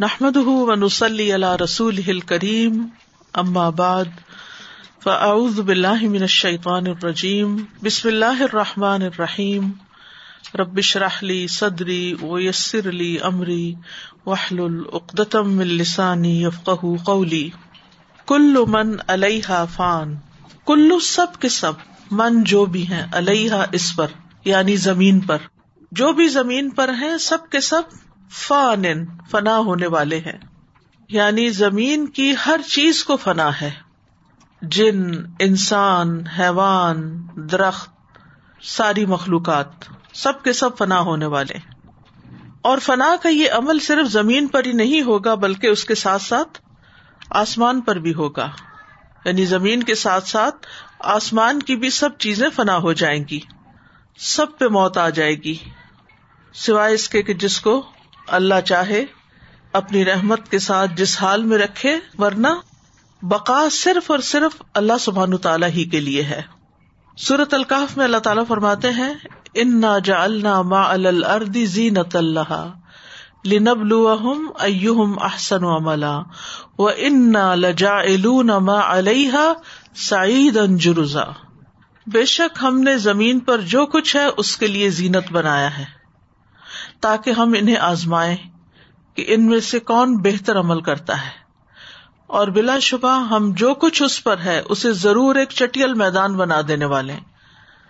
نحمد ونسلی علی رسول کریم بعد فاعوذ باللہ من الشیطان الرجیم بسم اللہ الرحمٰن الرحیم ربش رحلی صدری ویسر علی عمری وحل العقدم السانی یفق قولی کل من علیہ فان. کلو سب کے سب، من جو بھی ہیں علیہ اس پر یعنی زمین پر. جو بھی زمین پر ہیں، سب کے سب فان فنا ہونے والے ہیں۔ یعنی زمین کی ہر چیز کو فنا ہے۔ جن، انسان، حیوان، درخت، ساری مخلوقات، سب کے سب فنا ہونے والے اور فنا کا یہ عمل صرف زمین پر ہی نہیں ہوگا، بلکہ اس کے ساتھ ساتھ آسمان پر بھی ہوگا۔ یعنی زمین کے ساتھ ساتھ آسمان کی بھی سب چیزیں فنا ہو جائیں گی۔ سب پہ موت آ جائے گی۔ سوائے اس کے کہ جس کو اللہ چاہے، اپنی رحمت کے ساتھ جس حال میں رکھے، ورنہ بقا صرف اور صرف اللہ سبحان تعالیٰ ہی کے لیے ہے۔ سورت القاف میں اللہ تعالیٰ فرماتے ہیں ان نا جا اللہ ما الردی زی نت اللہ لنب ائم احسن و ملا و ان لجا ما علیہ سعید انجرزا بے شک ہم نے زمین پر جو کچھ ہے، اس کے لیے زینت بنایا ہے۔ تاکہ ہم انہیں آزمائے کہ ان میں سے کون بہتر عمل کرتا ہے۔ اور بلا شبہ ہم جو کچھ اس پر ہے، اسے ضرور ایک چٹیل میدان بنا دینے والے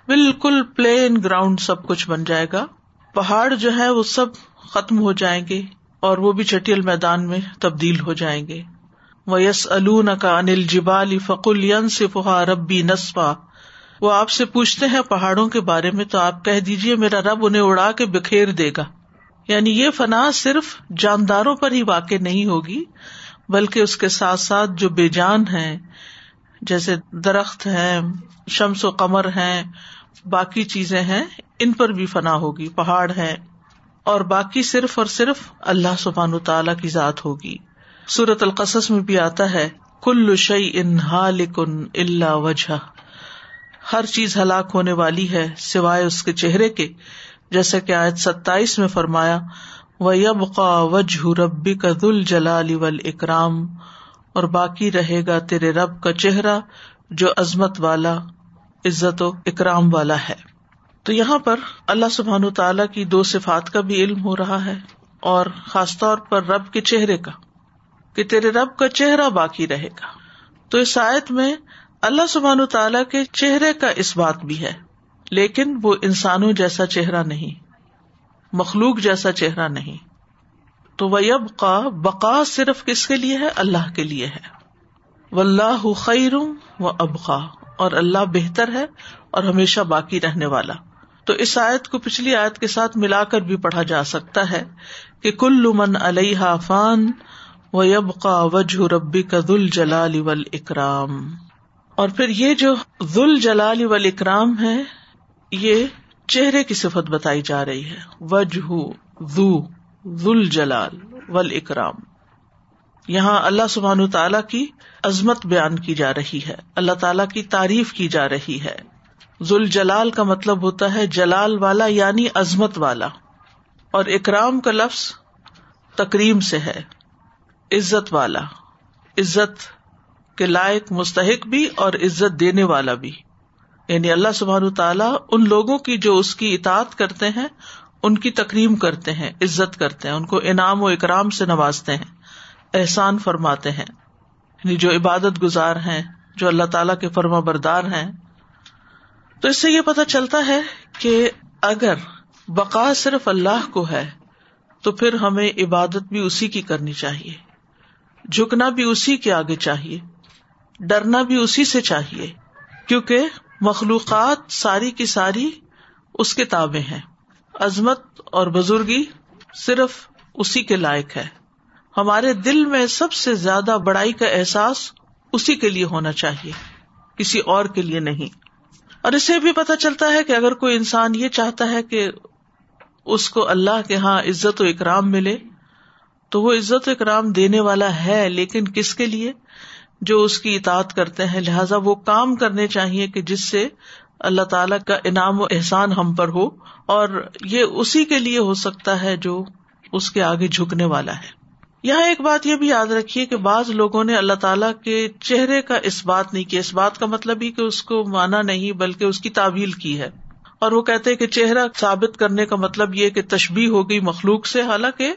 بالکل پلین گراؤنڈ سب کچھ بن جائے گا۔ پہاڑ جو ہے وہ سب ختم ہو جائیں گے اور وہ بھی چٹیل میدان میں تبدیل ہو جائیں گے۔ وہ یس کا انل جبالی فکل ین فہا ربی نسفا وہ آپ سے پوچھتے ہیں پہاڑوں کے بارے میں، تو آپ کہہ دیجیے میرا رب انہیں اڑا کے بکھیر دے گا۔ یعنی یہ فنا صرف جانداروں پر ہی واقع نہیں ہوگی، بلکہ اس کے ساتھ ساتھ جو بے جان ہے جیسے درخت ہے شمس و قمر ہے باقی چیزیں ہیں، ان پر بھی فنا ہوگی، پہاڑ ہے اور باقی صرف اور صرف اللہ سبحان و تعالی کی ذات ہوگی۔ سورت القصص میں بھی آتا ہے، کل شعی ان ہالکن اللہ وجہ ہر چیز ہلاک ہونے والی ہے، سوائے اس کے چہرے کے۔ جیسے کہ آیت ستائیس میں فرمایا و یب قا وجہ ربی کا دل جلال ول اکرام اور باقی رہے گا تیرے رب کا چہرہ جو عظمت والا، عزت و اکرام والا ہے۔ تو یہاں پر اللہ سبحان تعالی کی دو صفات کا بھی علم ہو رہا ہے، اور خاص طور پر رب کے چہرے کا، کہ تیرے رب کا چہرہ باقی رہے گا۔ تو اس آیت میں اللہ سبحان تعالیٰ کے چہرے کا اس بات بھی ہے۔ لیکن وہ انسانوں جیسا چہرہ نہیں، مخلوق جیسا چہرہ نہیں۔ تو وہ اب کا بقا صرف کس کے لیے ہے؟ اللہ کے لیے ہے۔ و اللہ خیر و ابقا اور اللہ بہتر ہے اور ہمیشہ باقی رہنے والا۔ تو اس آیت کو پچھلی آیت کے ساتھ ملا کر بھی پڑھا جا سکتا ہے کہ کل من علیہ فان و یب کا وجہ ربی کا دل جلال اکرام اور پھر یہ جو ذل جلال اکرام ہے یہ چہرے کی صفت بتائی جا رہی ہے۔ وجہ ذل جلال ول اکرام یہاں اللہ سبحان تعالی کی عظمت بیان کی جا رہی ہے۔ اللہ تعالیٰ کی تعریف کی جا رہی ہے۔ ذل جلال کا مطلب ہوتا ہے جلال والا یعنی عظمت والا۔ اور اکرام کا لفظ تکریم سے ہے، عزت والا۔ عزت کے لائق، مستحق بھی اور عزت دینے والا بھی۔ یعنی اللہ سبحان تعالیٰ ان لوگوں کی جو اس کی اطاعت کرتے ہیں، ان کی تکریم کرتے ہیں، عزت کرتے ہیں، ان کو انعام و اکرام سے نوازتے ہیں، احسان فرماتے ہیں۔ یعنی جو عبادت گزار ہیں، جو اللہ تعالیٰ کے فرما بردار ہیں۔ تو اس سے یہ پتا چلتا ہے کہ اگر بقا صرف اللہ کو ہے، تو پھر ہمیں عبادت بھی اسی کی کرنی چاہیے۔ جھکنا بھی اسی کے آگے چاہیے۔ ڈرنا بھی اسی سے چاہیے۔ کیونکہ مخلوقات ساری کی ساری اس کے تابے ہیں۔ عظمت اور بزرگی صرف اسی کے لائق ہے۔ ہمارے دل میں سب سے زیادہ بڑائی کا احساس اسی کے لیے ہونا چاہیے، کسی اور کے لیے نہیں۔ اور اسے بھی پتا چلتا ہے کہ اگر کوئی انسان یہ چاہتا ہے کہ اس کو اللہ کے یہاں عزت و اکرام ملے، تو وہ عزت و اکرام دینے والا ہے، لیکن کس کے لیے؟ جو اس کی اطاعت کرتے ہیں، لہٰذا وہ کام کرنے چاہیے کہ جس سے اللہ تعالی کا انعام و احسان ہم پر ہو، اور یہ اسی کے لیے ہو سکتا ہے جو اس کے آگے جھکنے والا ہے۔ یہاں ایک بات یہ بھی یاد رکھیے کہ بعض لوگوں نے اللہ تعالیٰ کے چہرے کا اس بات نہیں کیا اس بات کا مطلب ہی کہ اس کو مانا نہیں، بلکہ اس کی تعویل کی ہے۔ اور وہ کہتے کہ چہرہ ثابت کرنے کا مطلب یہ کہ تشبیح ہو گئی مخلوق سے، حالانکہ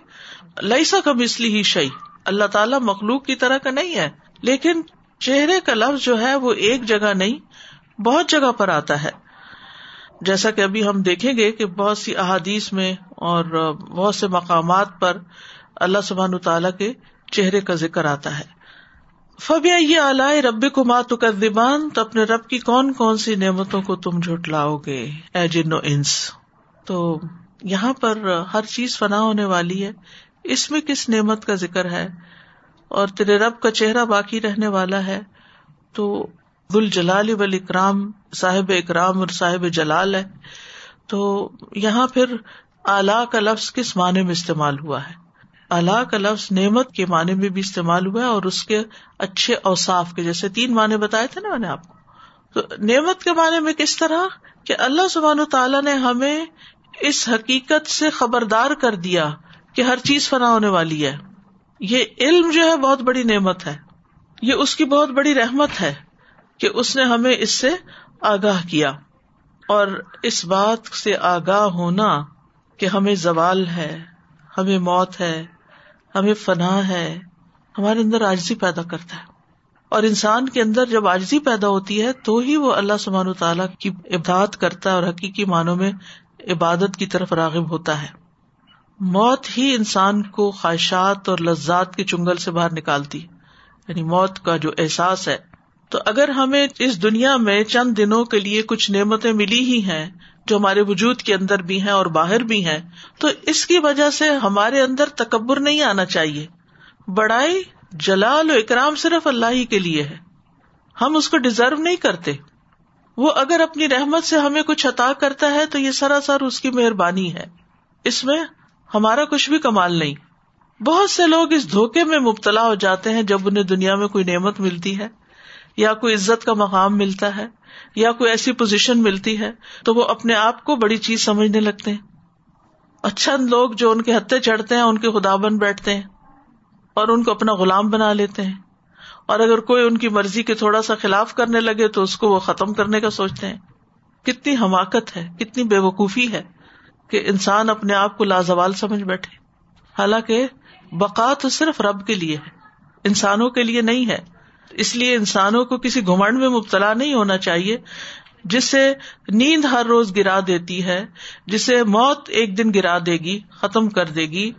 لئیسا کا مسلی ہی شعی اللہ تعالیٰ مخلوق کی طرح کا نہیں ہے۔ لیکن چہرے کا لفظ جو ہے وہ ایک جگہ نہیں، بہت جگہ پر آتا ہے۔ جیسا کہ ابھی ہم دیکھیں گے کہ بہت سی احادیث میں اور بہت سے مقامات پر اللہ سبحان تعالیٰ کے چہرے کا ذکر آتا ہے۔ فبیا یہ آلائے رب کو مات کر تو اپنے رب کی کون کون سی نعمتوں کو تم جھٹ لاؤ گے اے جنو انس، تو یہاں پر ہر چیز فنا ہونے والی ہے۔ اس میں کس نعمت کا ذکر ہے؟ اور تیرے رب کا چہرہ باقی رہنے والا ہے، تو گل جلال ولی اکرام صاحب اکرام اور صاحب جلال ہے۔ تو یہاں پھر اعلی کا لفظ کس معنی میں استعمال ہوا ہے؟ اللہ کا لفظ نعمت کے معنی میں بھی استعمال ہوا ہے اور اس کے اچھے اوساف کے، جیسے تین معنی بتائے تھے نا میں نے آپ کو۔ تو نعمت کے معنی میں کس طرح؟ کہ اللہ سبحان تعالیٰ نے ہمیں اس حقیقت سے خبردار کر دیا کہ ہر چیز فنا ہونے والی ہے۔ یہ علم جو ہے بہت بڑی نعمت ہے۔ یہ اس کی بہت بڑی رحمت ہے کہ اس نے ہمیں اس سے آگاہ کیا۔ اور اس بات سے آگاہ ہونا کہ ہمیں زوال ہے، ہمیں موت ہے، ہمیں فنا ہے، ہمارے اندر آجزی پیدا کرتا ہے۔ اور انسان کے اندر جب آجزی پیدا ہوتی ہے تو ہی وہ اللہ سمان تعالیٰ کی عبادت کرتا ہے اور حقیقی معنوں میں عبادت کی طرف راغب ہوتا ہے۔ موت ہی انسان کو خواہشات اور لذات کے چنگل سے باہر نکالتی یعنی موت کا جو احساس ہے۔ تو اگر ہمیں اس دنیا میں چند دنوں کے لیے کچھ نعمتیں ملی ہی ہیں جو ہمارے وجود کے اندر بھی ہیں اور باہر بھی ہیں، تو اس کی وجہ سے ہمارے اندر تکبر نہیں آنا چاہیے۔ بڑائی، جلال و اکرام صرف اللہ ہی کے لیے ہے۔ ہم اس کو ڈیزرو نہیں کرتے۔ وہ اگر اپنی رحمت سے ہمیں کچھ عطا کرتا ہے تو یہ سراسر اس کی مہربانی ہے۔ اس میں ہمارا کچھ بھی کمال نہیں۔ بہت سے لوگ اس دھوکے میں مبتلا ہو جاتے ہیں جب انہیں دنیا میں کوئی نعمت ملتی ہے، یا کوئی عزت کا مقام ملتا ہے، یا کوئی ایسی پوزیشن ملتی ہے، تو وہ اپنے آپ کو بڑی چیز سمجھنے لگتے ہیں۔ اچھا لوگ جو ان کے ہتھے چڑھتے ہیں، ان کے خدا بن بیٹھتے ہیں اور ان کو اپنا غلام بنا لیتے ہیں۔ اور اگر کوئی ان کی مرضی کے تھوڑا سا خلاف کرنے لگے تو اس کو وہ ختم کرنے کا سوچتے ہیں۔ کتنی حماقت ہے، کتنی بے وقوفی ہے۔ کہ انسان اپنے آپ کو لازوال سمجھ بیٹھے۔ حالانکہ بقا تو صرف رب کے لیے ہے، انسانوں کے لیے نہیں ہے۔ اس لیے انسانوں کو کسی گھمنڈ میں مبتلا نہیں ہونا چاہیے جسے نیند ہر روز گرا دیتی ہے جسے موت ایک دن گرا دے گی، ختم کر دے گی۔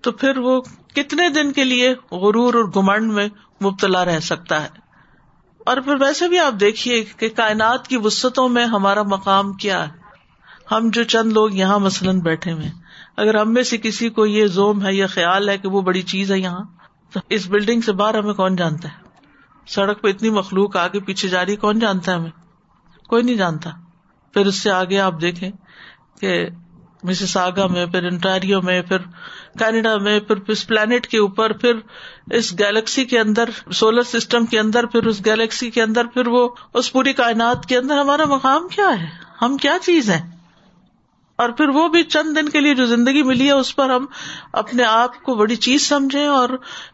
تو پھر وہ کتنے دن کے لیے غرور اور گمنڈ میں مبتلا رہ سکتا ہے؟ اور پھر ویسے بھی آپ دیکھیے کہ کائنات کی وسطوں میں ہمارا مقام کیا ہے۔ ہم جو چند لوگ یہاں مثلاً بیٹھے ہوئے اگر ہم میں سے کسی کو یہ زوم ہے یا خیال ہے کہ وہ بڑی چیز ہے یہاں، تو اس بلڈنگ سے باہر ہمیں کون جانتا ہے؟ سڑک پہ اتنی مخلوق آگے پیچھے جا رہی، کون جانتا ہے ہمیں؟ کوئی نہیں جانتا۔ پھر اس سے آگے آپ دیکھیں کہ مسز آگا میں، پھر انٹاریو میں، پھر کینیڈا میں، پھر اس پلانٹ کے اوپر، پھر اس گیلیکسی کے اندر سولر سسٹم کے اندر، پھر اس گیلیکسی کے اندر، پھر وہ اس پوری کائنات کے اندر ہمارا مقام کیا ہے؟ ہم کیا چیز ہے اور پھر وہ بھی چند دن کے لیے جو زندگی ملی ہے، اس پر ہم اپنے آپ کو بڑی چیز سمجھے اور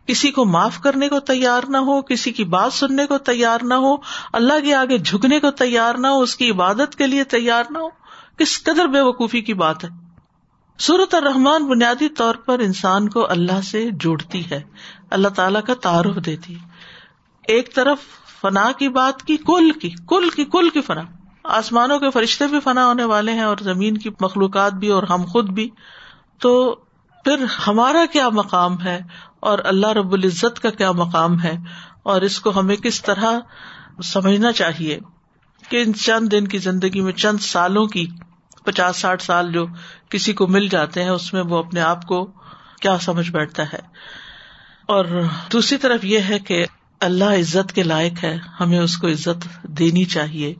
کسی کو معاف کرنے کو تیار نہ ہو، کسی کی بات سننے کو تیار نہ ہو، اللہ کے آگے جھکنے کو تیار نہ ہو، اس کی عبادت کے لیے تیار نہ ہو۔ کس قدر بے وقوفی کی بات ہے۔ صورت اور رحمان بنیادی طور پر انسان کو اللہ سے جوڑتی ہے، اللہ تعالی کا تعارف دیتی ایک طرف فنا کی بات کی، کل کی کل کی کل کی فنا۔ آسمانوں کے فرشتے بھی فنا ہونے والے ہیں اور زمین کی مخلوقات بھی اور ہم خود بھی۔ تو پھر ہمارا کیا مقام ہے اور اللہ رب العزت کا کیا مقام ہے؟ اور اس کو ہمیں کس طرح سمجھنا چاہیے کہ ان چند دن کی زندگی میں چند سالوں کی پچاس ساٹھ سال جو کسی کو مل جاتے ہیں، اس میں وہ اپنے آپ کو کیا سمجھ بیٹھتا ہے؟ اور دوسری طرف یہ ہے کہ اللہ عزت کے لائق ہے، ہمیں اس کو عزت دینی چاہیے۔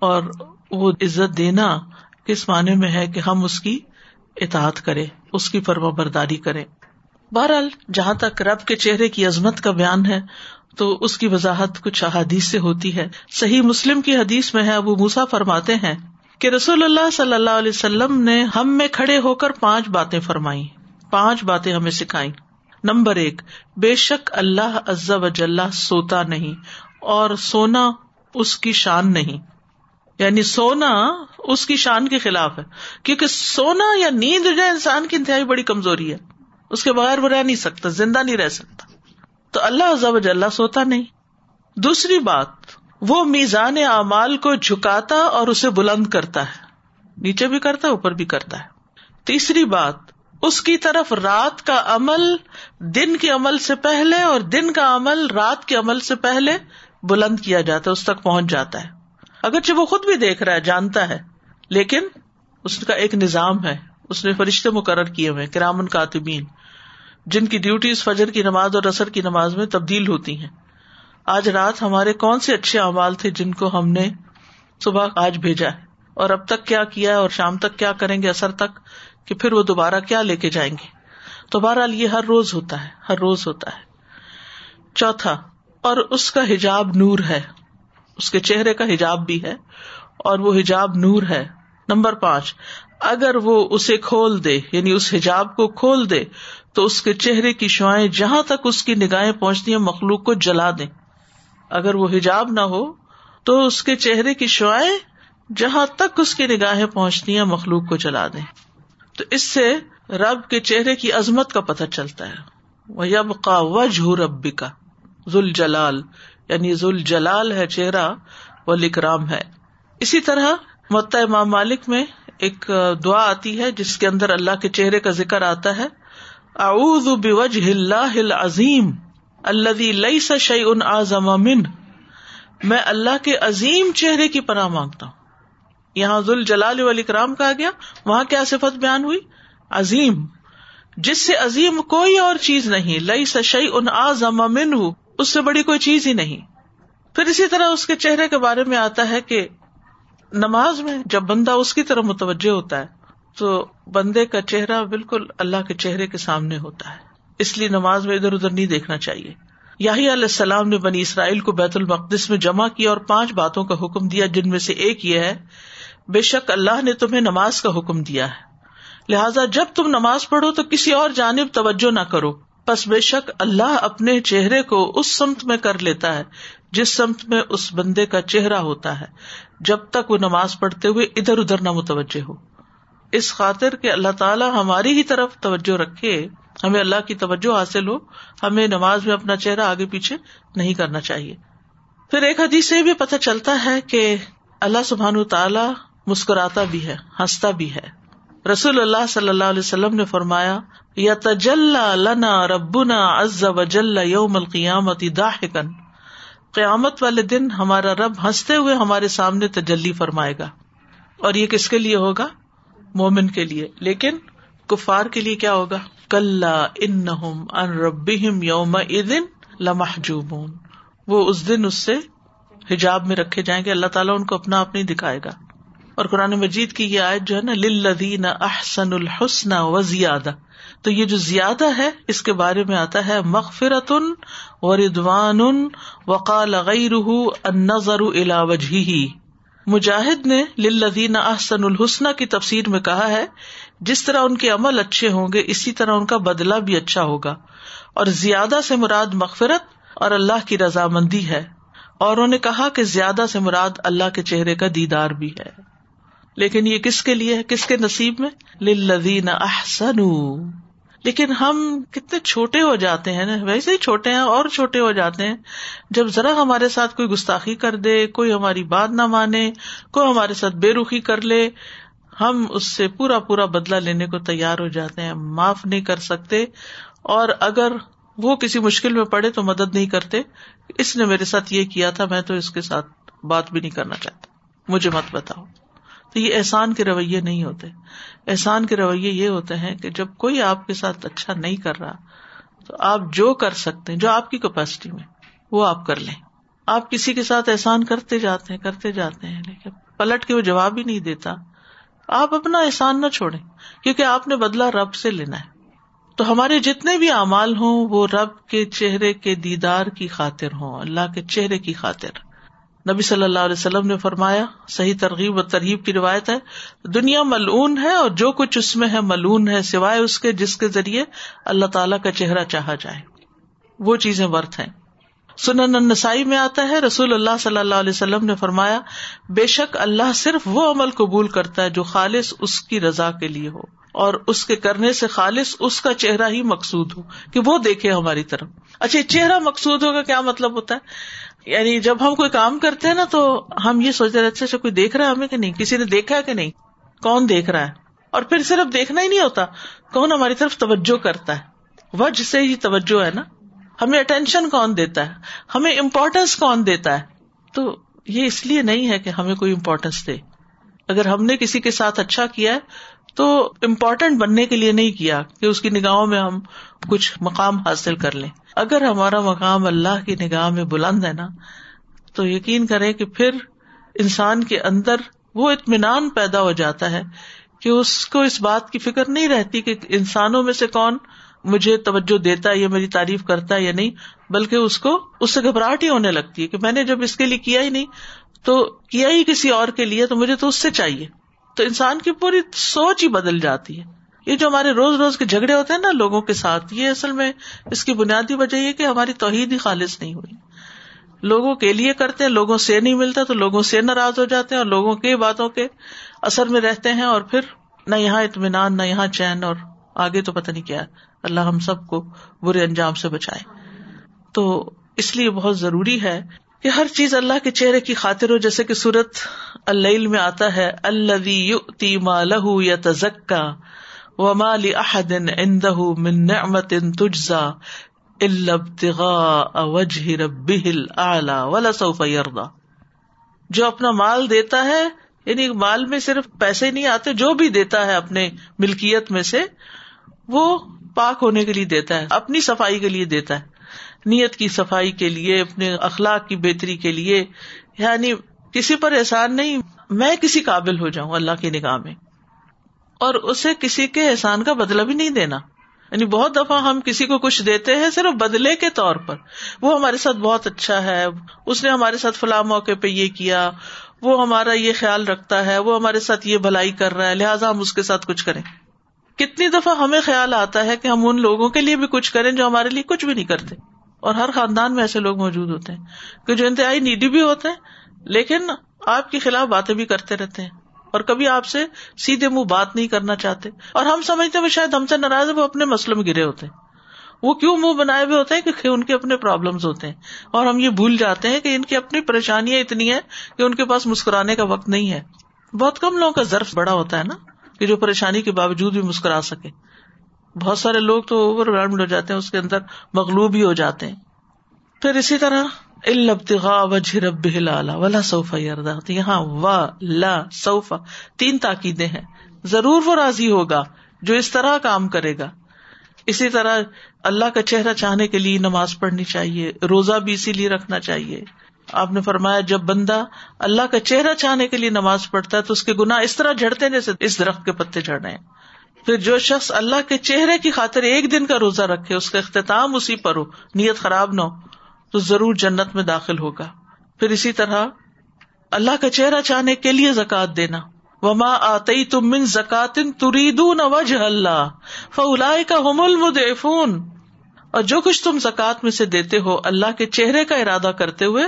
اور وہ عزت دینا کس معنی میں ہے کہ ہم اس کی اطاعت کرے اس کی فرما برداری کرے بہرحال، جہاں تک رب کے چہرے کی عظمت کا بیان ہے، تو اس کی وضاحت کچھ احادیث سے ہوتی ہے۔ صحیح مسلم کی حدیث میں ہے، ابو موسا فرماتے ہیں کہ رسول اللہ صلی اللہ علیہ وسلم نے ہم میں کھڑے ہو کر پانچ باتیں فرمائی پانچ باتیں ہمیں سکھائی نمبر ایک، بے شک اللہ عز و جل سوتا نہیں اور سونا اس کی شان نہیں۔ یعنی سونا اس کی شان کے خلاف ہے، کیونکہ سونا یا نیند جو انسان کی انتہائی بڑی کمزوری ہے۔ اس کے بغیر وہ رہ نہیں سکتا، زندہ نہیں رہ سکتا۔ تو اللہ عز و جل سوتا نہیں۔ دوسری بات، وہ میزان اعمال کو جھکاتا اور اسے بلند کرتا ہے۔ نیچے بھی کرتا ہے، اوپر بھی کرتا ہے۔ تیسری بات، اس کی طرف رات کا عمل دن کے عمل سے پہلے اور دن کا عمل رات کے عمل سے پہلے بلند کیا جاتا ہے، اس تک پہنچ جاتا ہے۔ اگرچہ وہ خود بھی دیکھ رہا ہے، جانتا ہے، لیکن اس کا ایک نظام ہے۔ اس نے فرشتے مقرر کیے ہوئے کرامن کاتبین، جن کی ڈیوٹیز فجر کی نماز اور اثر کی نماز میں تبدیل ہوتی ہیں۔ آج رات ہمارے کون سے اچھے اعمال تھے جن کو ہم نے صبح آج بھیجا ہے؟ اور اب تک کیا کیا ہے اور شام تک کیا کریں گے؟ اثر تک کہ پھر وہ دوبارہ کیا لے کے جائیں گے؟ تو بہرحال یہ ہر روز ہوتا ہے، ہر روز ہوتا ہے۔ چوتھا، اور اس کا حجاب نور ہے۔ اس کے چہرے کا حجاب بھی ہے اور وہ حجاب نور ہے۔ نمبر پانچ، اگر وہ اسے کھول دے یعنی اس حجاب کو کھول دے، تو اس کے چہرے کی شوائیں جہاں تک اس کی نگاہیں پہنچتی ہیں، مخلوق کو جلا دیں۔ اگر وہ حجاب نہ ہو، تو اس کے چہرے کی شوائیں جہاں تک اس کی نگاہیں پہنچتی ہیں، مخلوق کو جلا دیں۔ تو اس سے رب کے چہرے کی عظمت کا پتہ چلتا ہے۔ وہ یب کا وجہ رب کا ذل جلال یعنی ذل جلال ہے چہرہ، وہ لکرام ہے۔ اسی طرح متا امام مالک میں ایک دعا آتی ہے، جس کے اندر اللہ کے چہرے کا ذکر آتا ہے۔ اعوذ بوجہ اللہ العظیم الذي ليس شيء اعظم من میں اللہ کے عظیم چہرے کی پناہ مانگتا ہوں۔ یہاں ذل جلال والاکرام کہا گیا، وہاں کیا صفت بیان ہوئی؟ عظیم۔ جس سے عظیم کوئی اور چیز نہیں لئی سشئی ان آزم من اس سے بڑی کوئی چیز ہی نہیں۔ پھر اسی طرح اس کے چہرے کے بارے میں آتا ہے کہ نماز میں جب بندہ اس کی طرف متوجہ ہوتا ہے، تو بندے کا چہرہ بالکل اللہ کے چہرے کے سامنے ہوتا ہے۔ اس لیے نماز میں ادھر ادھر نہیں دیکھنا چاہیے۔ یاہی علیہ السلام نے بنی اسرائیل کو بیت المقدس میں جمع کیا اور پانچ باتوں کا حکم دیا، جن میں سے ایک یہ ہے، بے شک اللہ نے تمہیں نماز کا حکم دیا ہے۔ لہٰذا جب تم نماز پڑھو تو کسی اور جانب توجہ نہ کرو۔ بس بے شک اللہ اپنے چہرے کو اس سمت میں کر لیتا ہے، جس سمت میں اس بندے کا چہرہ ہوتا ہے۔ جب تک وہ نماز پڑھتے ہوئے ادھر ادھر نہ متوجہ ہو۔ اس خاطر کہ اللہ تعالیٰ ہماری ہی طرف توجہ رکھے، ہمیں اللہ کی توجہ حاصل ہو، ہمیں نماز میں اپنا چہرہ آگے پیچھے نہیں کرنا چاہیے۔ پھر ایک حدیث سے بھی پتہ چلتا ہے کہ اللہ سبحان تعالیٰ مسکراتا بھی ہے، ہنستا بھی ہے۔ رسول اللہ صلی اللہ علیہ وسلم نے فرمایا یا لنا ربنا عز وجل یوم القیامت داحکن قیامت والے دن ہمارا رب ہنستے ہوئے ہمارے سامنے تجلی فرمائے گا۔ اور یہ کس کے لیے ہوگا؟ مومن کے لیے۔ لیکن کفار کے لیے کیا ہوگا؟ کل ان ان رب یوم ادن لمحجوبون۔ وہ اس دن اس سے حجاب میں رکھے جائیں گے۔ اللہ تعالیٰ ان کو اپنا آپ نہیں دکھائے گا۔ اور قرآن مجید کی یہ آیت جو ہے نا لدین احسن الحسن و زیادہ تو یہ جو زیادہ ہے، اس کے بارے میں آتا ہے مغفرت و ردوان وقال غیر النظر الى وجهه مجاہد نے للذین احسن الحسن کی تفسیر میں کہا ہے، جس طرح ان کے عمل اچھے ہوں گے، اسی طرح ان کا بدلا بھی اچھا ہوگا۔ اور زیادہ سے مراد مغفرت اور اللہ کی رضامندی ہے۔ اور انہوں نے کہا کہ زیادہ سے مراد اللہ کے چہرے کا دیدار بھی ہے۔ لیکن یہ کس کے لیے ہے؟ کس کے نصیب میں؟ للذین احسن لیکن ہم کتنے چھوٹے ہو جاتے ہیں نا، ویسے ہی چھوٹے ہیں اور چھوٹے ہو جاتے ہیں۔ جب ذرا ہمارے ساتھ کوئی گستاخی کر دے، کوئی ہماری بات نہ مانے، کوئی ہمارے ساتھ بے رخی کر لے، ہم اس سے پورا پورا بدلا لینے کو تیار ہو جاتے ہیں، معاف نہیں کر سکتے۔ اور اگر وہ کسی مشکل میں پڑے تو مدد نہیں کرتے۔ اس نے میرے ساتھ یہ کیا تھا، میں تو اس کے ساتھ بات بھی نہیں کرنا چاہتا۔ مجھے مت بتاؤ۔ تو یہ احسان کے رویے نہیں ہوتے۔ احسان کے رویے یہ ہوتے ہیں کہ جب کوئی آپ کے ساتھ اچھا نہیں کر رہا، تو آپ جو کر سکتے ہیں، جو آپ کی کیپیسٹی میں، وہ آپ کر لیں۔ آپ کسی کے ساتھ احسان کرتے جاتے ہیں، کرتے جاتے ہیں، لیکن پلٹ کے وہ جواب ہی نہیں دیتا۔ آپ اپنا احسان نہ چھوڑے کیونکہ آپ نے بدلا رب سے لینا ہے۔ تو ہمارے جتنے بھی اعمال ہوں، وہ رب کے چہرے کے دیدار کی خاطر ہوں، اللہ کے چہرے کی خاطر۔ نبی صلی اللہ علیہ وسلم نے فرمایا، صحیح ترغیب و ترغیب کی روایت ہے، دنیا ملعون ہے اور جو کچھ اس میں ہے ملون ہے، سوائے اس کے جس کے ذریعے اللہ تعالیٰ کا چہرہ چاہا جائے۔ وہ چیزیں ورت ہیں۔ سنن النسائی میں آتا ہے، رسول اللہ صلی اللہ علیہ وسلم نے فرمایا، بے شک اللہ صرف وہ عمل قبول کرتا ہے جو خالص اس کی رضا کے لیے ہو۔ اور اس کے کرنے سے خالص اس کا چہرہ ہی مقصود ہو، کہ وہ دیکھے ہماری طرف۔ اچھا چہرہ مقصود ہوگا کیا مطلب ہوتا ہے؟ یعنی جب ہم کوئی کام کرتے ہیں نا تو ہم یہ سوچتے رہتے اچھا،, اچھا کوئی دیکھ رہا ہے ہمیں کہ نہیں؟ کسی نے دیکھا ہے کہ نہیں؟ کون دیکھ رہا ہے؟ اور پھر صرف دیکھنا ہی نہیں ہوتا، کون ہماری طرف توجہ کرتا ہے؟ وجہ سے ہی توجہ ہے نا؟ ہمیں اٹینشن کون دیتا ہے؟ ہمیں امپورٹینس کون دیتا ہے؟ تو یہ اس لیے نہیں ہے کہ ہمیں کوئی امپورٹینس دے۔ اگر ہم نے کسی کے ساتھ اچھا کیا ہے تو امپورٹینٹ بننے کے لیے نہیں کیا کہ اس کی نگاہوں میں ہم کچھ مقام حاصل کر لیں۔ اگر ہمارا مقام اللہ کی نگاہ میں بلند ہے نا، تو یقین کرے کہ پھر انسان کے اندر وہ اطمینان پیدا ہو جاتا ہے کہ اس کو اس بات کی فکر نہیں رہتی کہ انسانوں میں سے کون مجھے توجہ دیتا ہے یا میری تعریف کرتا ہے یا نہیں، بلکہ اس کو، اس سے گھبراہٹ ہی ہونے لگتی ہے کہ میں نے جب اس کے لیے کیا ہی نہیں، تو کیا ہی کسی اور کے لیے، تو مجھے تو اس سے چاہیے۔ تو انسان کی پوری سوچ ہی بدل جاتی ہے۔ یہ جو ہمارے روز روز کے جھگڑے ہوتے ہیں نا لوگوں کے ساتھ، یہ اصل میں اس کی بنیادی وجہ یہ کہ ہماری توحید ہی خالص نہیں ہوئی۔ لوگوں کے لیے کرتے ہیں، لوگوں سے نہیں ملتا تو لوگوں سے ناراض ہو جاتے ہیں اور لوگوں کی باتوں کے اثر میں رہتے ہیں اور پھر نہ یہاں اطمینان، نہ یہاں چین اور آگے تو پتہ نہیں کیا اللہ ہم سب کو برے انجام سے بچائے۔ تو اس لیے بہت ضروری ہے کہ ہر چیز اللہ کے چہرے کی خاطر ہو، جیسے کہ سورت اللہ میں آتا ہے اللہ مالہ یا تزکا و مال احدن اندہ من نعمت تجزا وجہ ربہ الاعلی ولا سوف یرضا جو اپنا مال دیتا ہے یعنی مال میں صرف پیسے نہیں آتے، جو بھی دیتا ہے اپنے ملکیت میں سے، وہ پاک ہونے کے لیے دیتا ہے، اپنی صفائی کے لیے دیتا ہے۔ نیت کی صفائی کے لیے، اپنے اخلاق کی بہتری کے لیے یعنی کسی پر احسان نہیں، میں کسی قابل ہو جاؤں، اللہ کی نگاہ میں۔ اور اسے کسی کے احسان کا بدلا بھی نہیں دینا۔ یعنی بہت دفعہ ہم کسی کو کچھ دیتے ہیں صرف بدلے کے طور پر۔ وہ ہمارے ساتھ بہت اچھا ہے، اس نے ہمارے ساتھ فلاں موقع پہ یہ کیا، وہ ہمارا یہ خیال رکھتا ہے، وہ ہمارے ساتھ یہ بھلائی کر رہا ہے، لہٰذا ہم اس کے ساتھ کچھ کریں۔ کتنی دفعہ ہمیں خیال آتا ہے کہ ہم ان لوگوں کے لیے بھی کچھ کریں جو ہمارے لیے کچھ بھی نہیں کرتے۔ اور ہر خاندان میں ایسے لوگ موجود ہوتے ہیں کہ جو انتہائی نیڈی بھی ہوتے ہیں، لیکن آپ کے خلاف باتیں بھی کرتے رہتے ہیں اور کبھی آپ سے سیدھے منہ بات نہیں کرنا چاہتے۔ اور ہم سمجھتے ہیں شاید ہم سے ناراض ہے وہ اپنے مسلم میں گرے ہوتے ہیں۔ وہ کیوں منہ بنائے ہوئے ہوتے ہیں؟ کہ ان کے اپنے پرابلم ہوتے ہیں۔ اور ہم یہ بھول جاتے ہیں کہ ان کی اپنی پریشانیاں اتنی ہے کہ ان کے پاس مسکرانے کا وقت نہیں ہے۔ بہت کم لوگوں کا ضرف بڑا ہوتا ہے نا، کہ جو پریشانی کے باوجود بھی مسکرا سکے۔ بہت سارے لوگ تو اوور ویلڈ ہو جاتے ہیں، اس کے اندر مغلوب ہی ہو جاتے ہیں۔ پھر اسی طرح وجہ رب ولا سوفا یہاں و لا سوفا تین تاکیدیں ہیں۔ ضرور وہ راضی ہوگا جو اس طرح کام کرے گا۔ اسی طرح اللہ کا چہرہ چاہنے کے لیے نماز پڑھنی چاہیے، روزہ بھی اسی لیے رکھنا چاہیے۔ آپ نے فرمایا، جب بندہ اللہ کا چہرہ چاہنے کے لیے نماز پڑھتا ہے تو اس کے گنا اس طرح جڑتے جیسے اس درخت کے پتے جڑ رہے ہیں۔ پھر جو شخص اللہ کے چہرے کی خاطر ایک دن کا روزہ رکھے، اس کا اختتام اسی پر ہو، نیت خراب نہ ہو، تو ضرور جنت میں داخل ہوگا۔ پھر اسی طرح اللہ کا چہرہ چاہنے کے لیے زکات دینا۔ وما آتی تم من زکات تریدون وجہ اللہ فلا کا اور جو کچھ تم زکات میں سے دیتے ہو اللہ کے چہرے کا ارادہ کرتے ہوئے،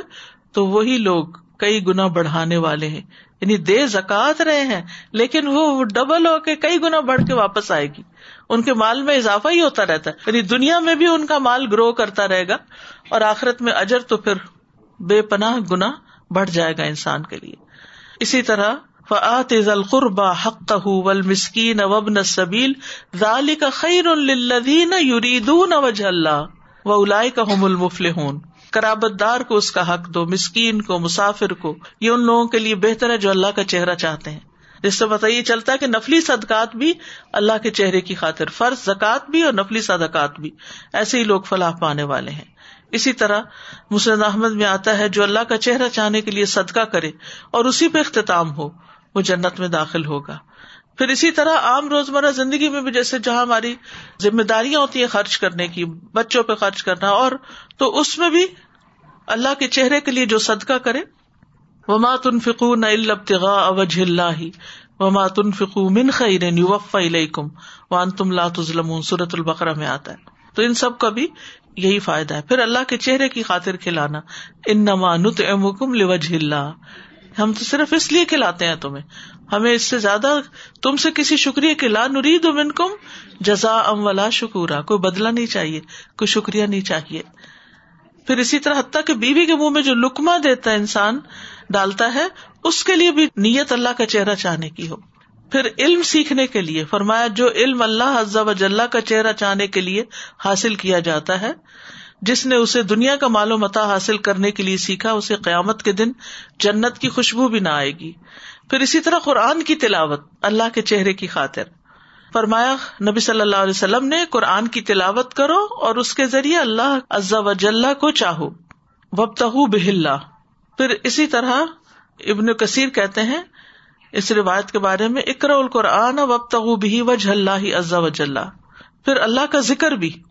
تو وہی لوگ کئی گنا بڑھانے والے ہیں۔ یعنی دے زکات رہے ہیں، لیکن وہ ڈبل ہو کے کئی گنا بڑھ کے واپس آئے گی۔ ان کے مال میں اضافہ ہی ہوتا رہتا ہے۔ یعنی دنیا میں بھی ان کا مال گرو کرتا رہے گا اور آخرت میں اجر تو پھر بے پناہ گنا بڑھ جائے گا انسان کے لیے۔ اسی طرح فعت القربا حق ول مسکین وبن سبیل ذالی کا خیر الدین یریدون وجہ اللہ و الائی کا حم المفل ہوں کرابت دار کو اس کا حق دو، مسکین کو، مسافر کو، یہ ان لوگوں کے لیے بہتر ہے جو اللہ کا چہرہ چاہتے ہیں۔ جس سے پتا یہ چلتا ہے کہ نفلی صدقات بھی اللہ کے چہرے کی خاطر فرض زکات بھی اور نفلی صدقات بھی۔ ایسے ہی لوگ فلاح پانے والے ہیں۔ اسی طرح مسلم احمد میں آتا ہے، جو اللہ کا چہرہ چاہنے کے لیے صدقہ کرے اور اسی پہ اختتام ہو، وہ جنت میں داخل ہوگا۔ پھر اسی طرح عام روزمرہ زندگی میں بھی جیسے جہاں ہماری ذمہ داریاں ہوتی ہیں خرچ کرنے کی، بچوں پہ خرچ کرنا، اور تو اس میں بھی اللہ کے چہرے کے لیے جو صدقہ کرے، وما تنفقو نہ ابتغاء اوجہ اللہ وما تنفقو من خیر یوفا الیکم وان تم لا تظلمون سورۃ البقرہ میں آتا ہے۔ تو ان سب کا بھی یہی فائدہ ہے۔ پھر اللہ کے چہرے کی خاطر کھلانا ان نما نت اللہ ہم تو صرف اس لیے کھلاتے ہیں تمہیں۔ ہمیں اس سے زیادہ تم سے کسی شکریہ کے لا نرید من کم جزا ام ولا شکورا۔ کوئی بدلا نہیں چاہیے، کوئی شکریہ نہیں چاہیے۔ پھر اسی طرح حتیٰ کہ بیوی کے منہ میں جو لکما دیتا ہے انسان ڈالتا ہے، اس کے لیے بھی نیت اللہ کا چہرہ چاہنے کی ہو۔ پھر علم سیکھنے کے لیے، فرمایا جو علم اللہ حضا وجاللہ کا چہرہ چاہنے کے لیے حاصل کیا جاتا ہے جس نے اسے دنیا کا مال و متا حاصل کرنے کے لیے سیکھا، اسے قیامت کے دن جنت کی خوشبو بھی نہ آئے گی۔ پھر اسی طرح قرآن کی تلاوت، اللہ کے چہرے کی خاطر۔ فرمایا، نبی صلی اللہ علیہ وسلم نے، قرآن کی تلاوت کرو اور اس کے ذریعے اللہ عزا وجاللہ کو چاہو۔ وب تہ بہل پھر اسی طرح ابن کثیر کہتے ہیں، اس روایت کے بارے میں اکر القرآن وب تغ بھی وج اللہ عزا وجل پھر اللہ کا ذکر بھی۔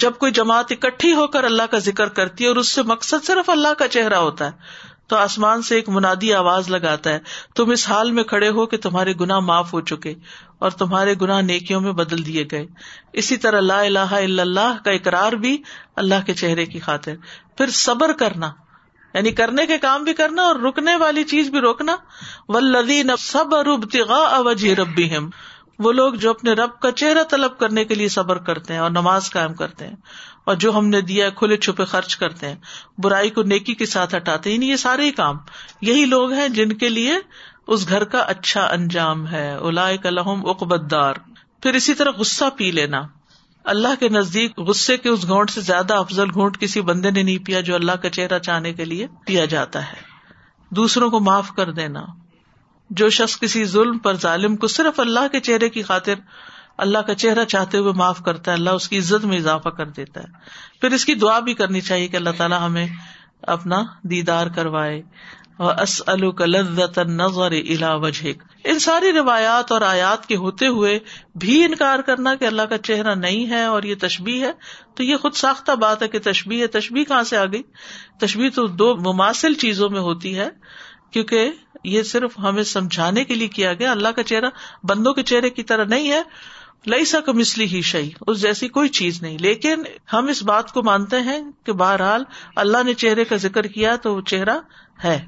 جب کوئی جماعت اکٹھی ہو کر اللہ کا ذکر کرتی ہے اور اس سے مقصد صرف اللہ کا چہرہ ہوتا ہے، تو آسمان سے ایک منادی آواز لگاتا ہے، تم اس حال میں کھڑے ہو کہ تمہارے گنا معاف ہو چکے اور تمہارے گنا نیکیوں میں بدل دیے گئے۔ اسی طرح لا الہ الا اللہ کا اقرار بھی اللہ کے چہرے کی خاطر۔ پھر صبر کرنا یعنی کرنے کے کام بھی کرنا اور رکنے والی چیز بھی روکنا۔ ولدین سب اوجی ربی وہ لوگ جو اپنے رب کا چہرہ طلب کرنے کے لیے صبر کرتے ہیں اور نماز قائم کرتے ہیں اور جو ہم نے دیا کھلے چھپے خرچ کرتے ہیں، برائی کو نیکی کے ساتھ ہٹاتے ہیں۔ یعنی یہ سارے ہی کام، یہی لوگ ہیں جن کے لیے اس گھر کا اچھا انجام ہے۔ الا کلحم اقبت دار پھر اسی طرح غصہ پی لینا۔ اللہ کے نزدیک غصے کے اس گھونٹ سے زیادہ افضل گھونٹ کسی بندے نے نہیں پیا جو اللہ کا چہرہ چاہنے کے لیے پیا جاتا ہے۔ دوسروں کو معاف کر دینا۔ جو شخص کسی ظلم پر ظالم کو صرف اللہ کے چہرے کی خاطر اللہ کا چہرہ چاہتے ہوئے معاف کرتا ہے، اللہ اس کی عزت میں اضافہ کر دیتا ہے۔ پھر اس کی دعا بھی کرنی چاہیے کہ اللہ تعالیٰ ہمیں اپنا دیدار کروائے۔ نظر الا وجہ ان ساری روایات اور آیات کے ہوتے ہوئے بھی انکار کرنا کہ اللہ کا چہرہ نہیں ہے اور یہ تشبیح ہے، تو یہ خود ساختہ بات ہے کہ تشبیح ہے۔ تشبیح کہاں سے آ گئی؟ تشبیح تو دو مماثل چیزوں میں ہوتی ہے۔ کیونکہ یہ صرف ہمیں سمجھانے کے لیے کیا گیا، اللہ کا چہرہ بندوں کے چہرے کی طرح نہیں ہے۔ لئی سا کمسلی ہی شعی اس جیسی کوئی چیز نہیں۔ لیکن ہم اس بات کو مانتے ہیں کہ بہرحال اللہ نے چہرے کا ذکر کیا تو وہ چہرہ ہے۔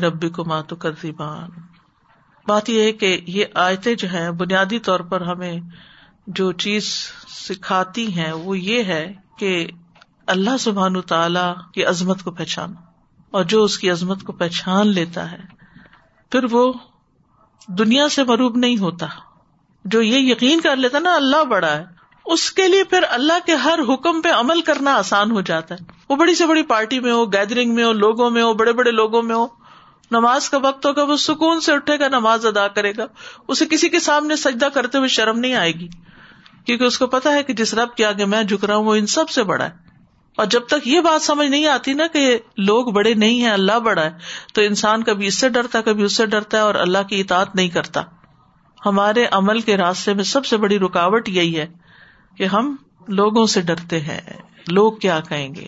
ربی کو ماتو کرزیبان بات یہ ہے کہ یہ آیتیں جو ہے بنیادی طور پر ہمیں جو چیز سکھاتی ہیں، وہ یہ ہے کہ اللہ سبحان تعالی کی عظمت کو پہچانا۔ اور جو اس کی عظمت کو پہچان لیتا ہے، پھر وہ دنیا سے مروب نہیں ہوتا۔ جو یہ یقین کر لیتا نا، اللہ بڑا ہے۔ اس کے لیے پھر اللہ کے ہر حکم پہ عمل کرنا آسان ہو جاتا ہے۔ وہ بڑی سے بڑی پارٹی میں ہو گیدرنگ میں ہو، لوگوں میں ہو، بڑے بڑے لوگوں میں ہو۔ نماز کا وقت ہوگا، وہ سکون سے اٹھے گا، نماز ادا کرے گا۔ اسے کسی کے سامنے سجدہ کرتے ہوئے شرم نہیں آئے گی۔ کیونکہ اس کو پتا ہے کہ جس رب کے آگے میں جھک رہا ہوں، وہ ان سب سے بڑا ہے۔ اور جب تک یہ بات سمجھ نہیں آتی نا کہ لوگ بڑے نہیں ہیں، اللہ بڑا ہے، تو انسان کبھی اس سے ڈرتا ہے، کبھی اس سے ڈرتا ہے اور اللہ کی اطاعت نہیں کرتا۔ ہمارے عمل کے راستے میں سب سے بڑی رکاوٹ یہی ہے کہ ہم لوگوں سے ڈرتے ہیں۔ لوگ کیا کہیں گے؟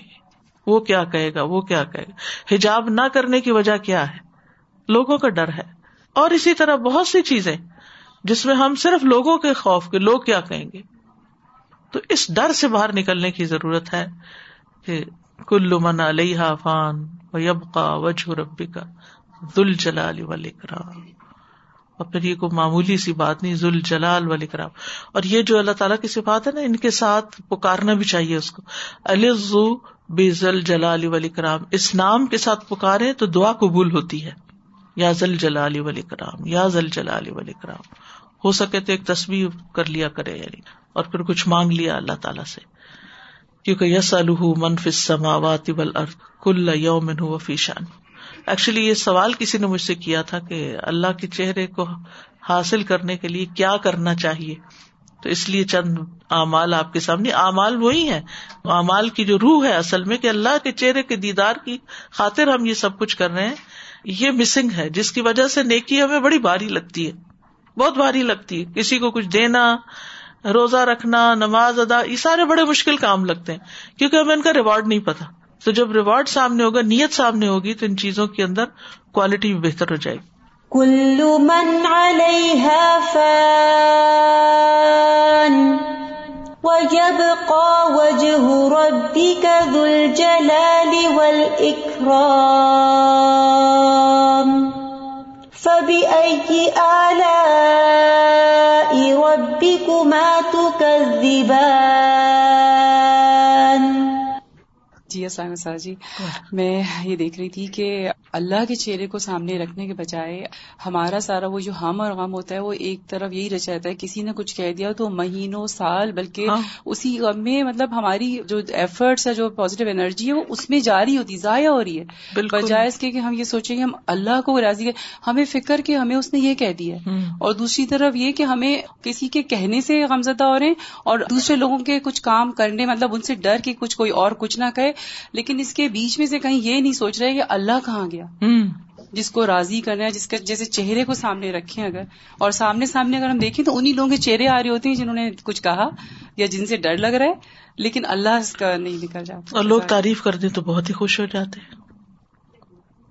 وہ کیا کہے گا؟ وہ کیا کہے گا؟ حجاب نہ کرنے کی وجہ کیا ہے؟ لوگوں کا ڈر ہے۔ اور اسی طرح بہت سی چیزیں جس میں ہم صرف لوگوں کے خوف کے لوگ کیا کہیں گے؟ تو اس ڈر سے باہر نکلنے کی ضرورت ہے۔ کہ کل من علیہ فان و یبقا وجہ ربی کا دل جلال ولیکرام اور پھر یہ کوئی معمولی سی بات نہیں ذوال جلال ولی اور یہ جو اللہ تعالیٰ کی صفات ہے نا، ان کے ساتھ پکارنا بھی چاہیے اس کو۔ الزو بے ذل جلال ولی کرام اس نام کے ساتھ پکارے تو دعا قبول ہوتی ہے۔ یا ذل جلال ولی کرام یا ذل جلال ولی کرام ہو سکے تو ایک تصویر کر لیا کرے یعنی اور پھر کچھ مانگ لیا اللہ تعالیٰ سے۔ کیونکہ یس الح منف سماوات کل یومن فیشان ایکچولی یہ سوال کسی نے مجھ سے کیا تھا کہ اللہ کے چہرے کو حاصل کرنے کے لیے کیا کرنا چاہیے۔ تو اس لیے چند اعمال آپ کے سامنے، اعمال وہی ہے اعمال کی جو روح ہے اصل میں کہ اللہ کے چہرے کے دیدار کی خاطر ہم یہ سب کچھ کر رہے ہیں۔ یہ مسنگ ہے، جس کی وجہ سے نیکی ہمیں بڑی بھاری لگتی ہے۔ بہت بھاری لگتی ہے۔ کسی کو کچھ دینا روزہ رکھنا، نماز ادا، یہ سارے بڑے مشکل کام لگتے ہیں، کیونکہ ہمیں ان کا ریوارڈ نہیں پتا۔ تو جب ریوارڈ سامنے ہوگا، نیت سامنے ہوگی، تو ان چیزوں کے اندر کوالٹی بھی بہتر ہو جائے گی۔ کلو من فان ويبقى وجه ربك ذو الجلال والإكرام فبأي آلاء ربكما تكذبان جی السلام جی۔ میں یہ دیکھ رہی تھی کہ اللہ کے چہرے کو سامنے رکھنے کے بجائے ہمارا سارا وہ جو ہم اور غم ہوتا ہے وہ ایک طرف یہی رچاتا ہے کسی نے کچھ کہہ دیا تو مہینوں سال بلکہ ہاں۔ اسی غم میں مطلب ہماری جو ایفرٹس ہے جو پازیٹیو انرجی ہے وہ اس میں جاری ہوتی ضائع ہو رہی ہے۔ بجائے اس کے کہ ہم یہ سوچیں گے ہم اللہ کو راضی ہے ہمیں فکر کہ ہمیں اس نے یہ کہہ دیا ہے۔ اور دوسری طرف یہ کہ ہمیں کسی کے کہنے سے غمزدہ ہو رہے ہیں اور دوسرے لوگوں کے کچھ کام کرنے مطلب ان سے ڈر کے کچھ کوئی اور کچھ نہ کہے لیکن اس کے بیچ میں سے کہیں یہ نہیں سوچ رہے کہ اللہ کہاں گیا؟ جس کو راضی کرنا ہے جس کے جیسے چہرے کو سامنے رکھیں اگر۔ اور سامنے سامنے اگر ہم دیکھیں تو انہیں لوگوں کے چہرے آ رہے ہوتے ہیں جنہوں نے کچھ کہا یا جن سے ڈر لگ رہا ہے لیکن اللہ اس کا نہیں نکل جاتا۔ اور لوگ تعریف کر دیں تو بہت ہی خوش ہو جاتے ہیں۔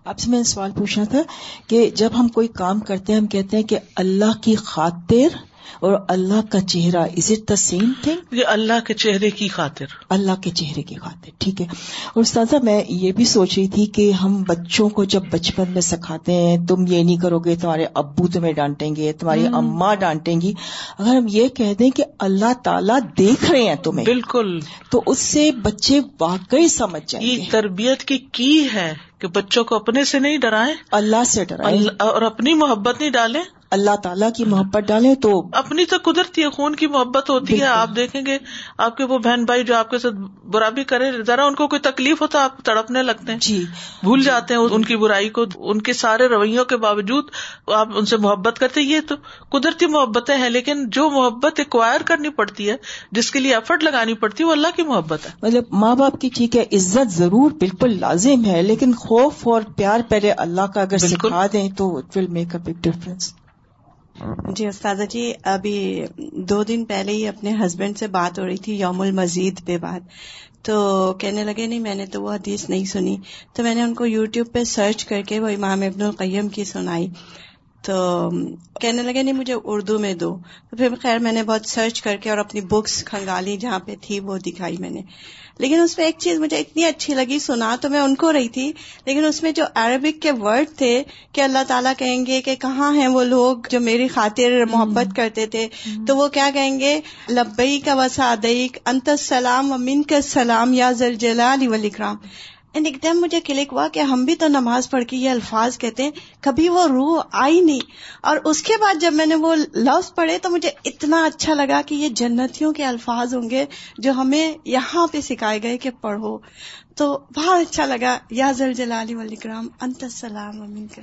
آپ سے میں سوال پوچھنا تھا کہ جب ہم کوئی کام کرتے ہیں ہم کہتے ہیں کہ اللہ کی خاطر اور اللہ کا چہرہ is it the same thing یہ اللہ کے چہرے کی خاطر۔ اللہ کے چہرے کی خاطر ٹھیک ہے۔ اور استاذہ میں یہ بھی سوچ رہی تھی کہ ہم بچوں کو جب بچپن میں سکھاتے ہیں تم یہ نہیں کرو گے تمہارے ابو تمہیں ڈانٹیں گے تمہاری اماں ڈانٹیں گی۔ اگر ہم یہ کہہ دیں کہ اللہ تعالیٰ دیکھ رہے ہیں تمہیں بالکل۔ تو اس سے بچے واقعی سمجھ جائیں گے۔ تربیت کی کی ہے کہ بچوں کو اپنے سے نہیں ڈرائیں؟ اللہ سے ڈرائیں۔ اور اپنی محبت نہیں ڈالیں؟ اللہ تعالیٰ کی محبت ڈالیں تو اپنی تو قدرتی ہے خون کی محبت ہوتی ہے آپ دیکھیں گے آپ کے وہ بہن بھائی جو آپ کے ساتھ برا بھی کرے ذرا ان کو کوئی تکلیف ہوتا آپ تڑپنے لگتے ہیں۔ جی۔ بھول جاتے ہیں ان کی برائی کو ان کے سارے رویوں کے باوجود آپ ان سے محبت کرتے یہ تو قدرتی محبتیں ہیں لیکن جو محبت ایکوائر کرنی پڑتی ہے جس کے لیے ایفرٹ لگانی پڑتی ہے وہ اللہ کی محبت ہے۔ مطلب ماں باپ کی ٹھیک ہے عزت ضرور بالکل لازم ہے لیکن خوف اور پیار پہلے اللہ کا اگر سکھا دیں تو it will make a big difference جی استاذہ جی ابھی دو دن پہلے ہی اپنے ہسبینڈ سے بات ہو رہی تھی یوم المزید پہ بات۔ تو کہنے لگے، نہیں، میں نے تو وہ حدیث نہیں سنی۔ تو میں نے ان کو یوٹیوب پہ سرچ کر کے وہ امام ابن القیم کی سنائی۔ تو کہنے لگے نہیں مجھے اردو میں دو. تو پھر خیر میں نے بہت سرچ کر کے اور اپنی بکس کھنگالی جہاں پہ تھی وہ دکھائی میں نے۔ لیکن اس میں ایک چیز مجھے اتنی اچھی لگی سنا تو میں ان کو رہی تھی لیکن اس میں جو عربک کے ورڈ تھے کہ اللہ تعالیٰ کہیں گے کہ کہاں ہیں وہ لوگ جو میری خاطر محبت کرتے تھے تو وہ کیا کہیں گے؟ لبئی کا وسادیک انت السلام و من کا سلام یا زلجلال اینڈ ایک دم مجھے کلک ہوا کہ ہم بھی تو نماز پڑھ کے یہ الفاظ کہتے ہیں، کبھی وہ روح آئی نہیں۔ اور اس کے بعد جب میں نے وہ لفظ پڑھے تو مجھے اتنا اچھا لگا کہ یہ جنتیوں کے الفاظ ہوں گے جو ہمیں یہاں پہ سکھائے گئے کہ پڑھو۔ تو بہت اچھا لگا، یا زل جلالی ولی کرام انت السلام امین کر